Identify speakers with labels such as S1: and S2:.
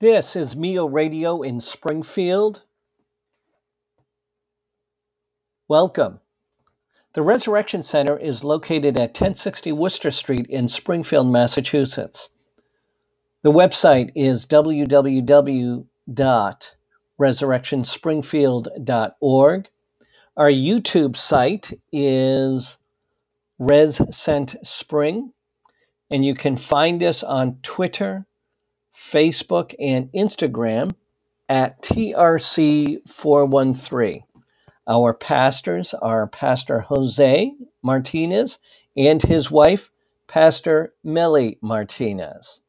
S1: This is Mio Radio in Springfield. Welcome. The Resurrection Center is located at 1060 Worcester Street in Springfield, Massachusetts. The website is www.resurrectionspringfield.org. Our YouTube site is ResCent Spring, and you can find us on Twitter, Facebook, and Instagram at TRC413. Our pastors are Pastor Jose Martinez and his wife, Pastor Melly Martinez.